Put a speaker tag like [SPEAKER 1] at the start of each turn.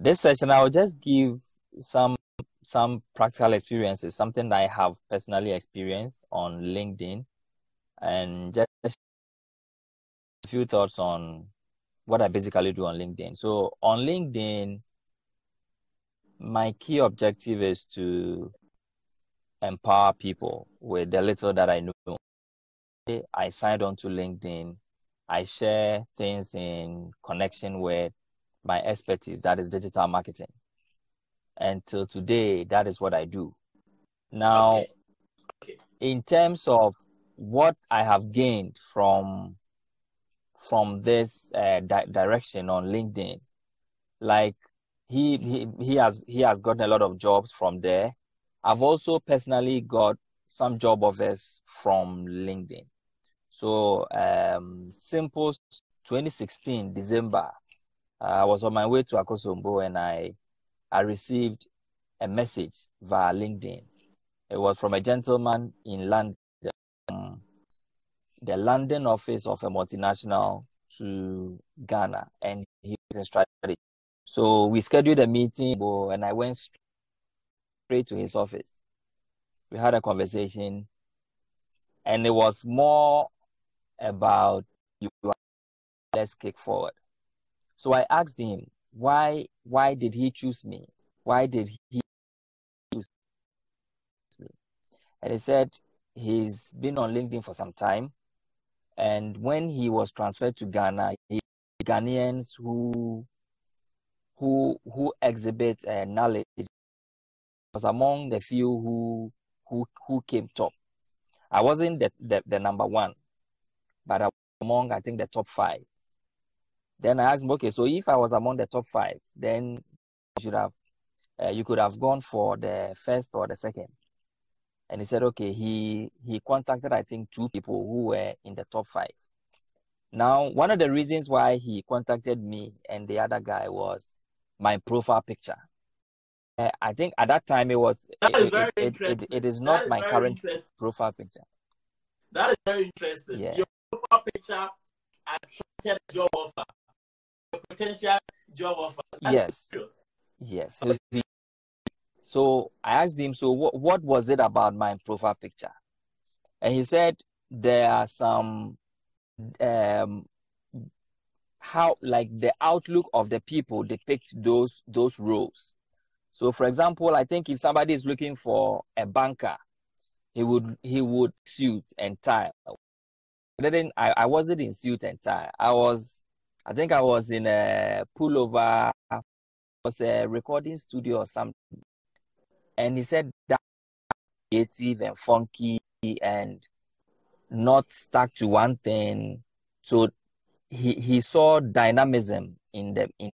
[SPEAKER 1] this session, I'll just give some some practical experiences, something that I have personally experienced on LinkedIn, and just a few thoughts on what I basically do on LinkedIn. So on LinkedIn, my key objective is to empower people with the little that I know. I signed on to LinkedIn. I share things in connection with my expertise, that is digital marketing. Until today, that is what I do. Now, okay. Okay. in terms of what I have gained from from this uh, di- direction on LinkedIn, like he, he he has he has gotten a lot of jobs from there. I've also personally got some job offers from LinkedIn. So um, simple 2016 December, Uh, I was on my way to Akosombo and I I received a message via LinkedIn. It was from a gentleman in London, the London office of a multinational to Ghana, and he was in strategy. So we scheduled a meeting, and I went straight to his office. We had a conversation, and it was more about you. Let's kick forward. So I asked him, why why did he choose me? Why did he choose me? And he said he's been on LinkedIn for some time. And when he was transferred to Ghana, he, Ghanaians who who who exhibit uh, knowledge was among the few who who who came top. I wasn't the, the, the number one, but I was among I think the top five. Then I asked him, okay, so if I was among the top five, then you should have, uh, you could have gone for the first or the second. And he said, okay, he he contacted I think two people who were in the top five. Now, one of the reasons why he contacted me and the other guy was my profile picture. Uh, I think at that time it was
[SPEAKER 2] that
[SPEAKER 1] it,
[SPEAKER 2] is very
[SPEAKER 1] it,
[SPEAKER 2] interesting.
[SPEAKER 1] It, it is not is my current profile picture.
[SPEAKER 2] That is very interesting. Yeah. Your profile picture attracted a job offer potential job offer. That's
[SPEAKER 1] yes. Yes. So I asked him, so what, what was it about my profile picture? And he said there are some um how like the outlook of the people depict those those roles. So for example, I think if somebody is looking for a banker, he would he would suit and tie. I didn't I, I wasn't in suit and tie. I was I think I was in a pullover, was a recording studio or something, and he said that creative and funky and not stuck to one thing. So he he saw dynamism in the in